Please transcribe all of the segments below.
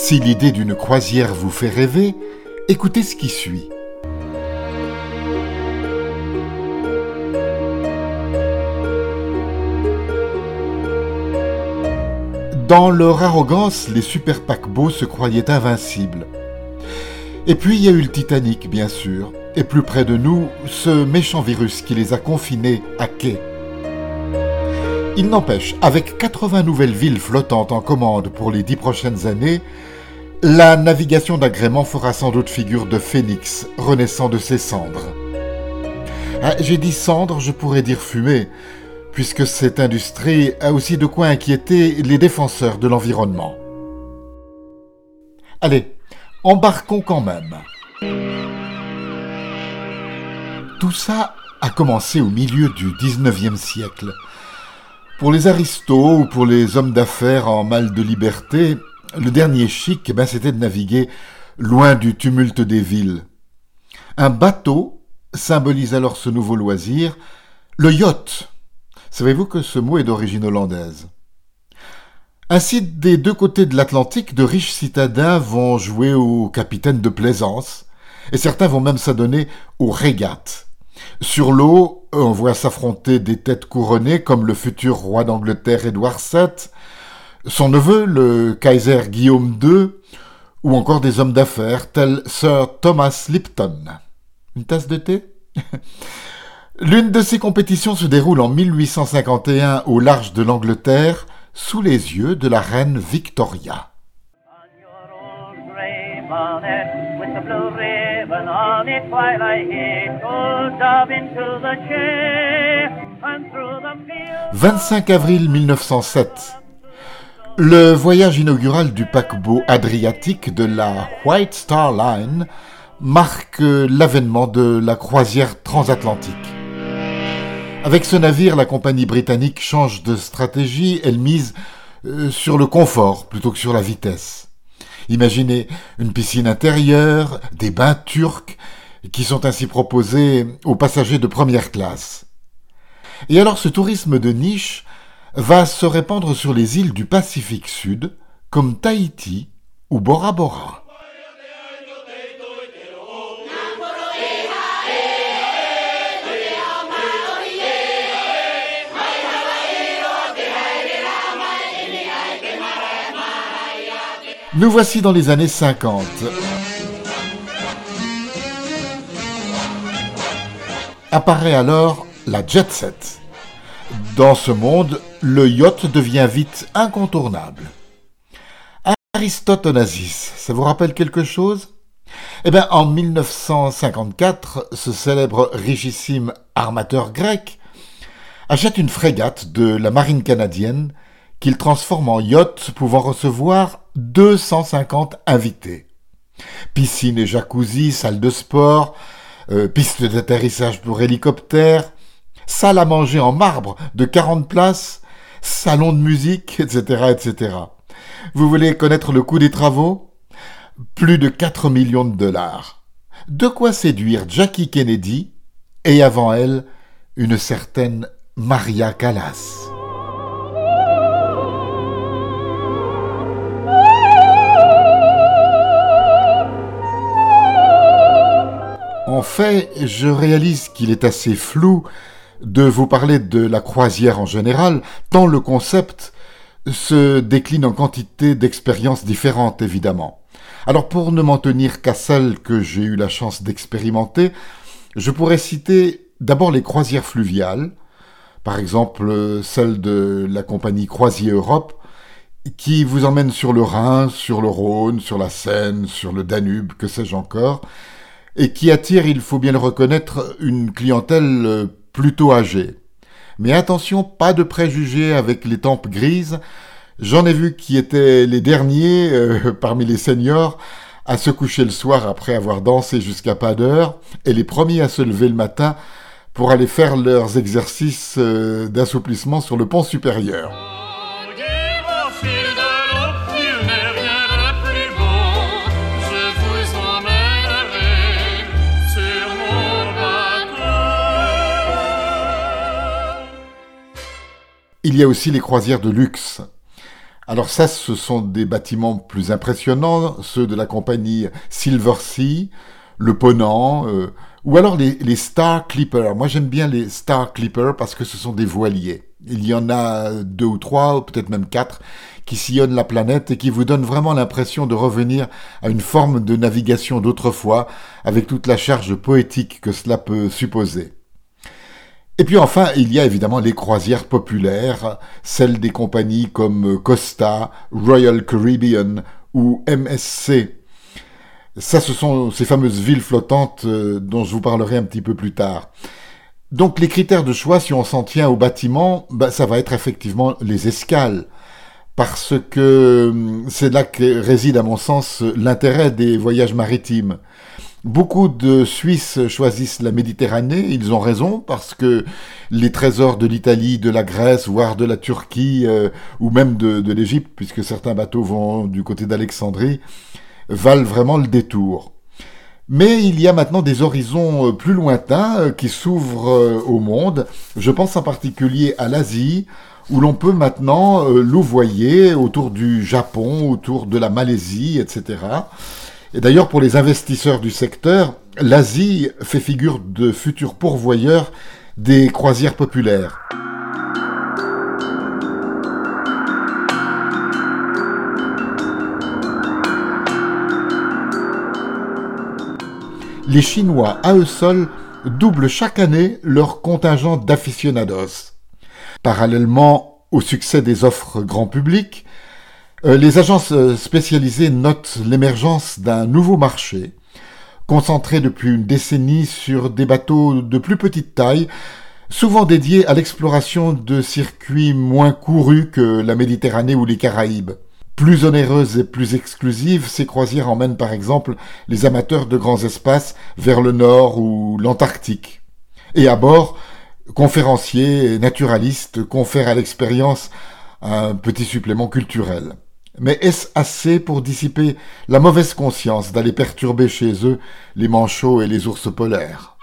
Si l'idée d'une croisière vous fait rêver, écoutez ce qui suit. Dans leur arrogance, les super paquebots se croyaient invincibles. Et puis il y a eu le Titanic, bien sûr, et plus près de nous, ce méchant virus qui les a confinés à quai. Il n'empêche, avec 80 nouvelles villes flottantes en commande pour les dix prochaines années, la navigation d'agrément fera sans doute figure de phénix renaissant de ses cendres. Ah, j'ai dit cendres, je pourrais dire fumée, puisque cette industrie a aussi de quoi inquiéter les défenseurs de l'environnement. Allez, embarquons quand même. Tout ça a commencé au milieu du 19e siècle. Pour les aristos ou pour les hommes d'affaires en mal de liberté, le dernier chic, eh ben, c'était de naviguer loin du tumulte des villes. Un bateau symbolise alors ce nouveau loisir, le yacht. Savez-vous que ce mot est d'origine hollandaise? Ainsi, des deux côtés de l'Atlantique, de riches citadins vont jouer aux capitaines de plaisance, et certains vont même s'adonner aux régates. Sur l'eau, on voit s'affronter des têtes couronnées comme le futur roi d'Angleterre Édouard VII, son neveu, le Kaiser Guillaume II, ou encore des hommes d'affaires tels Sir Thomas Lipton. Une tasse de thé? L'une de ces compétitions se déroule en 1851 au large de l'Angleterre, sous les yeux de la reine Victoria. 25 avril 1907. Le voyage inaugural du paquebot adriatique de la White Star Line marque l'avènement de la croisière transatlantique. Avec ce navire, la compagnie britannique change de stratégie, elle mise euh, sur le confort plutôt que sur la vitesse. Imaginez une piscine intérieure, des bains turcs, qui sont ainsi proposés aux passagers de première classe. Et alors ce tourisme de niche va se répandre sur les îles du Pacifique Sud, comme Tahiti ou Bora Bora. Nous voici dans les années 50. Apparaît alors la jet set. Dans ce monde, le yacht devient vite incontournable. Aristote Onassis, ça vous rappelle quelque chose? Eh bien, en 1954, ce célèbre richissime armateur grec achète une frégate de la marine canadienne qu'il transforme en yacht pouvant recevoir 250 invités. Piscine et jacuzzi, salle de sport, euh, piste d'atterrissage pour hélicoptère, salle à manger en marbre de 40 places, salon de musique, etc., etc. Vous voulez connaître le coût des travaux? Plus de 4 millions de dollars. De quoi séduire Jackie Kennedy et avant elle, une certaine Maria Callas. En fait, je réalise qu'il est assez flou de vous parler de la croisière en général, tant le concept se décline en quantité d'expériences différentes, évidemment. Alors pour ne m'en tenir qu'à celles que j'ai eu la chance d'expérimenter, je pourrais citer d'abord les croisières fluviales, par exemple celle de la compagnie Croisier Europe, qui vous emmène sur le Rhin, sur le Rhône, sur la Seine, sur le Danube, que sais-je encore, et qui attire, il faut bien le reconnaître, une clientèle plutôt âgée. Mais attention, pas de préjugés avec les tempes grises. J'en ai vu qui étaient les derniers euh, parmi les seniors à se coucher le soir après avoir dansé jusqu'à pas d'heure et les premiers à se lever le matin pour aller faire leurs exercices euh, d'assouplissement sur le pont supérieur. Il y a aussi les croisières de luxe. Alors ça, ce sont des bâtiments plus impressionnants, ceux de la compagnie Silver Sea, le Ponant, euh, ou alors les, les, Star Clipper. Moi j'aime bien les Star Clipper parce que ce sont des voiliers. Il y en a deux ou trois, peut-être même quatre, qui sillonnent la planète et qui vous donnent vraiment l'impression de revenir à une forme de navigation d'autrefois, avec toute la charge poétique que cela peut supposer. Et puis enfin, il y a évidemment les croisières populaires, celles des compagnies comme Costa, Royal Caribbean ou MSC. Ça, ce sont ces fameuses villes flottantes euh, dont je vous parlerai un petit peu plus tard. Donc les critères de choix, si on s'en tient au bâtiment, bah, ça va être effectivement les escales. Parce que hum, c'est là que réside, à mon sens, l'intérêt des voyages maritimes. Beaucoup de Suisses choisissent la Méditerranée, ils ont raison, parce que les trésors de l'Italie, de la Grèce, voire de la Turquie, euh, ou même de, de l'Égypte, puisque certains bateaux vont du côté d'Alexandrie, valent vraiment le détour. Mais il y a maintenant des horizons euh, plus lointains euh, qui s'ouvrent au monde. Je pense en particulier à l'Asie, où l'on peut maintenant louvoyer autour du Japon, autour de la Malaisie, etc. Et d'ailleurs, pour les investisseurs du secteur, l'Asie fait figure de futur pourvoyeur des croisières populaires. Les Chinois, à eux seuls, doublent chaque année leur contingent d'aficionados. Parallèlement au succès des offres grand public, les agences euh, spécialisées notent l'émergence d'un nouveau marché, concentré depuis une décennie sur des bateaux de plus petite taille, souvent dédiés à l'exploration de circuits moins courus que la Méditerranée ou les Caraïbes. Plus onéreuses et plus exclusives, ces croisières emmènent par exemple les amateurs de grands espaces vers le nord ou l'Antarctique. Et à bord, conférenciers et naturalistes confèrent à l'expérience un petit supplément culturel. Mais est-ce assez pour dissiper la mauvaise conscience d'aller perturber chez eux les manchots et les ours polaires?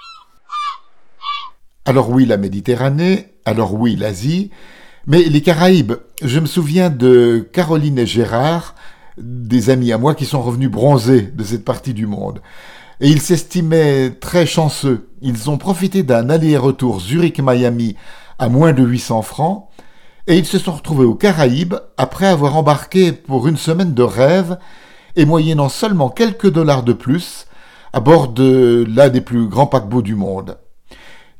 Alors oui, la Méditerranée, alors oui, l'Asie, mais les Caraïbes, je me souviens de Caroline et Gérard, des amis à moi qui sont revenus bronzés de cette partie du monde. Et ils s'estimaient très chanceux. Ils ont profité d'un aller-retour Zurich-Miami à moins de 800 francs, et ils se sont retrouvés aux Caraïbes après avoir embarqué pour une semaine de rêve et moyennant seulement quelques dollars de plus à bord de l'un des plus grands paquebots du monde.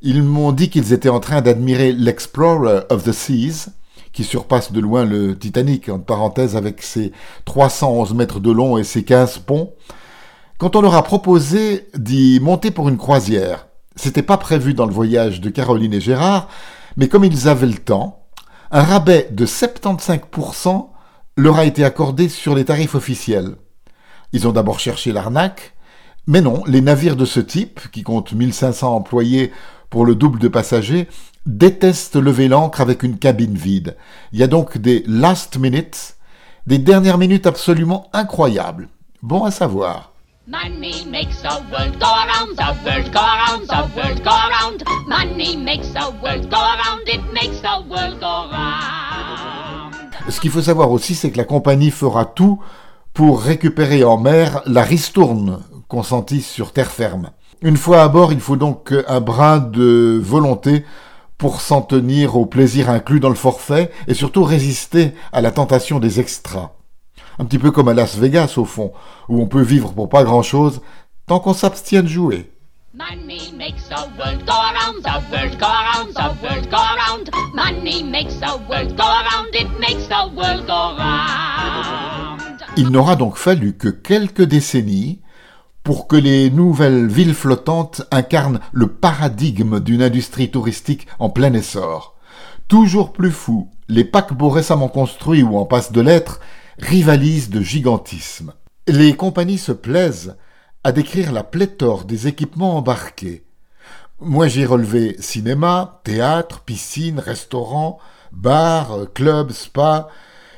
Ils m'ont dit qu'ils étaient en train d'admirer l'Explorer of the Seas, qui surpasse de loin le Titanic, en parenthèse avec ses 311 mètres de long et ses 15 ponts, quand on leur a proposé d'y monter pour une croisière. C'était pas prévu dans le voyage de Caroline et Gérard, mais comme ils avaient le temps, un rabais de 75% leur a été accordé sur les tarifs officiels. Ils ont d'abord cherché l'arnaque, mais non, les navires de ce type, qui comptent 1500 employés pour le double de passagers, détestent lever l'ancre avec une cabine vide. Il y a donc des last minutes, des dernières minutes absolument incroyables. Bon à savoir. Money makes the world go around, the world go around, the world go around. Money makes the world go around, it makes the world go round. Ce qu'il faut savoir aussi, c'est que la compagnie fera tout pour récupérer en mer la ristourne consentie sur terre ferme. Une fois à bord, il faut donc un brin de volonté pour s'en tenir au plaisir inclus dans le forfait et surtout résister à la tentation des extras. Un petit peu comme à Las Vegas au fond, où on peut vivre pour pas grand-chose tant qu'on s'abstient de jouer. Money makes the world go around, the world go around, the world go around. Money makes the world go around, it makes the world go round. Il n'aura donc fallu que quelques décennies pour que les nouvelles villes flottantes incarnent le paradigme d'une industrie touristique en plein essor. Toujours plus fou, les paquebots récemment construits ou en passe de l'être rivalisent de gigantisme. Les compagnies se plaisent à décrire la pléthore des équipements embarqués. Moi j'ai relevé cinéma, théâtre, piscine, restaurant, bar, club, spa,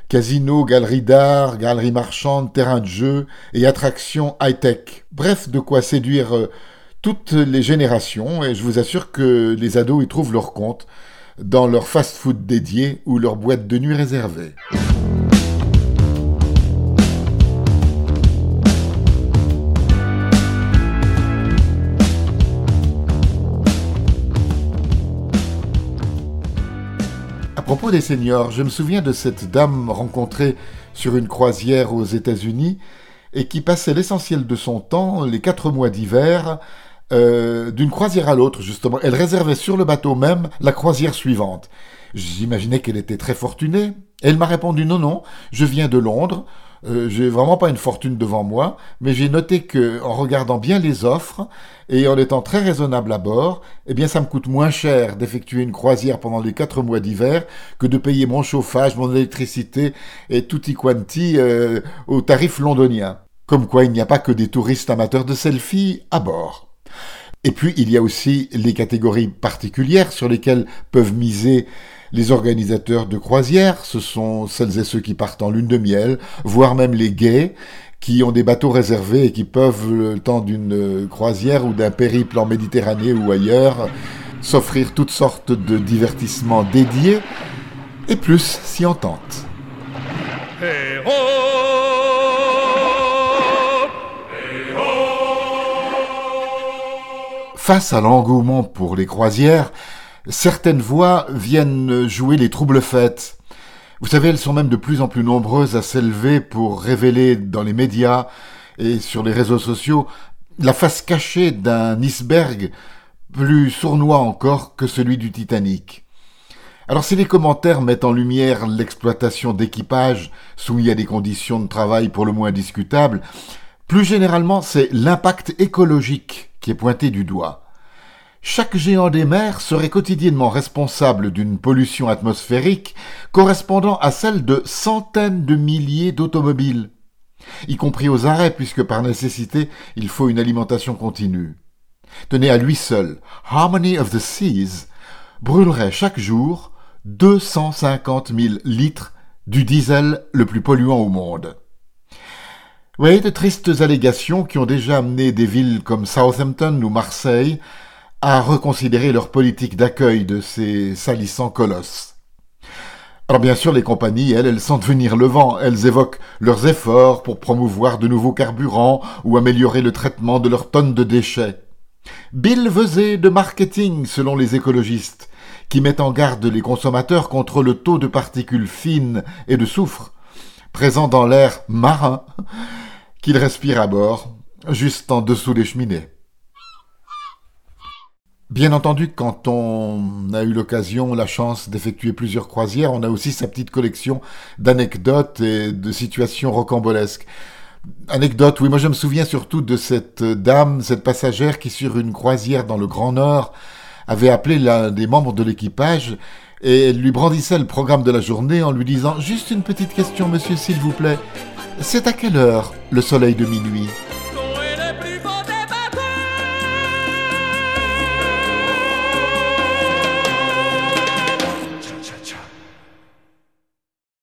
casino, galerie d'art, galerie marchande, terrain de jeu et attractions high-tech. Bref, de quoi séduire euh, toutes les générations et je vous assure que les ados y trouvent leur compte dans leur fast-food dédié ou leur boîte de nuit réservée. Propos des seniors, je me souviens de cette dame rencontrée sur une croisière aux États-Unis et qui passait l'essentiel de son temps, les quatre mois d'hiver, euh, d'une croisière à l'autre, justement. Elle réservait sur le bateau même la croisière suivante. J'imaginais qu'elle était très fortunée. Elle m'a répondu non, non, je viens de Londres, euh, j'ai vraiment pas une fortune devant moi, mais j'ai noté que en regardant bien les offres et en étant très raisonnable à bord, eh bien ça me coûte moins cher d'effectuer une croisière pendant les quatre mois d'hiver que de payer mon chauffage, mon électricité et tutti quanti euh, au tarif londonien. Comme quoi il n'y a pas que des touristes amateurs de selfies à bord. Et puis il y a aussi les catégories particulières sur lesquelles peuvent miser les organisateurs de croisières, ce sont celles et ceux qui partent en lune de miel, voire même les gays, qui ont des bateaux réservés et qui peuvent, le temps d'une croisière ou d'un périple en Méditerranée ou ailleurs, s'offrir toutes sortes de divertissements dédiés, et plus si on tente. Face à l'engouement pour les croisières, certaines voix viennent jouer les troubles fêtes. Vous savez, elles sont même de plus en plus nombreuses à s'élever pour révéler dans les médias et sur les réseaux sociaux la face cachée d'un iceberg plus sournois encore que celui du Titanic. Alors si les commentaires mettent en lumière l'exploitation d'équipages soumis à des conditions de travail pour le moins discutables, plus généralement c'est l'impact écologique qui est pointé du doigt. Chaque géant des mers serait quotidiennement responsable d'une pollution atmosphérique correspondant à celle de centaines de milliers d'automobiles, y compris aux arrêts puisque par nécessité il faut une alimentation continue. Tenez à lui seul, Harmony of the Seas brûlerait chaque jour 250 000 litres du diesel le plus polluant au monde? Oui, de tristes allégations qui ont déjà amené des villes comme Southampton ou Marseille à reconsidérer leur politique d'accueil de ces salissants colosses. Alors bien sûr, les compagnies, elles, elles sentent venir le vent, elles évoquent leurs efforts pour promouvoir de nouveaux carburants ou améliorer le traitement de leurs tonnes de déchets. Bill Vesey de marketing, selon les écologistes, qui met en garde les consommateurs contre le taux de particules fines et de soufre présent dans l'air marin qu'ils respirent à bord, juste en dessous des cheminées. Bien entendu, quand on a eu l'occasion, la chance d'effectuer plusieurs croisières, on a aussi sa petite collection d'anecdotes et de situations rocambolesques. Anecdote, oui, moi je me souviens surtout de cette dame, cette passagère qui sur une croisière dans le Grand Nord avait appelé l'un des membres de l'équipage et lui brandissait le programme de la journée en lui disant Juste une petite question, monsieur, s'il vous plaît. C'est à quelle heure le soleil de minuit?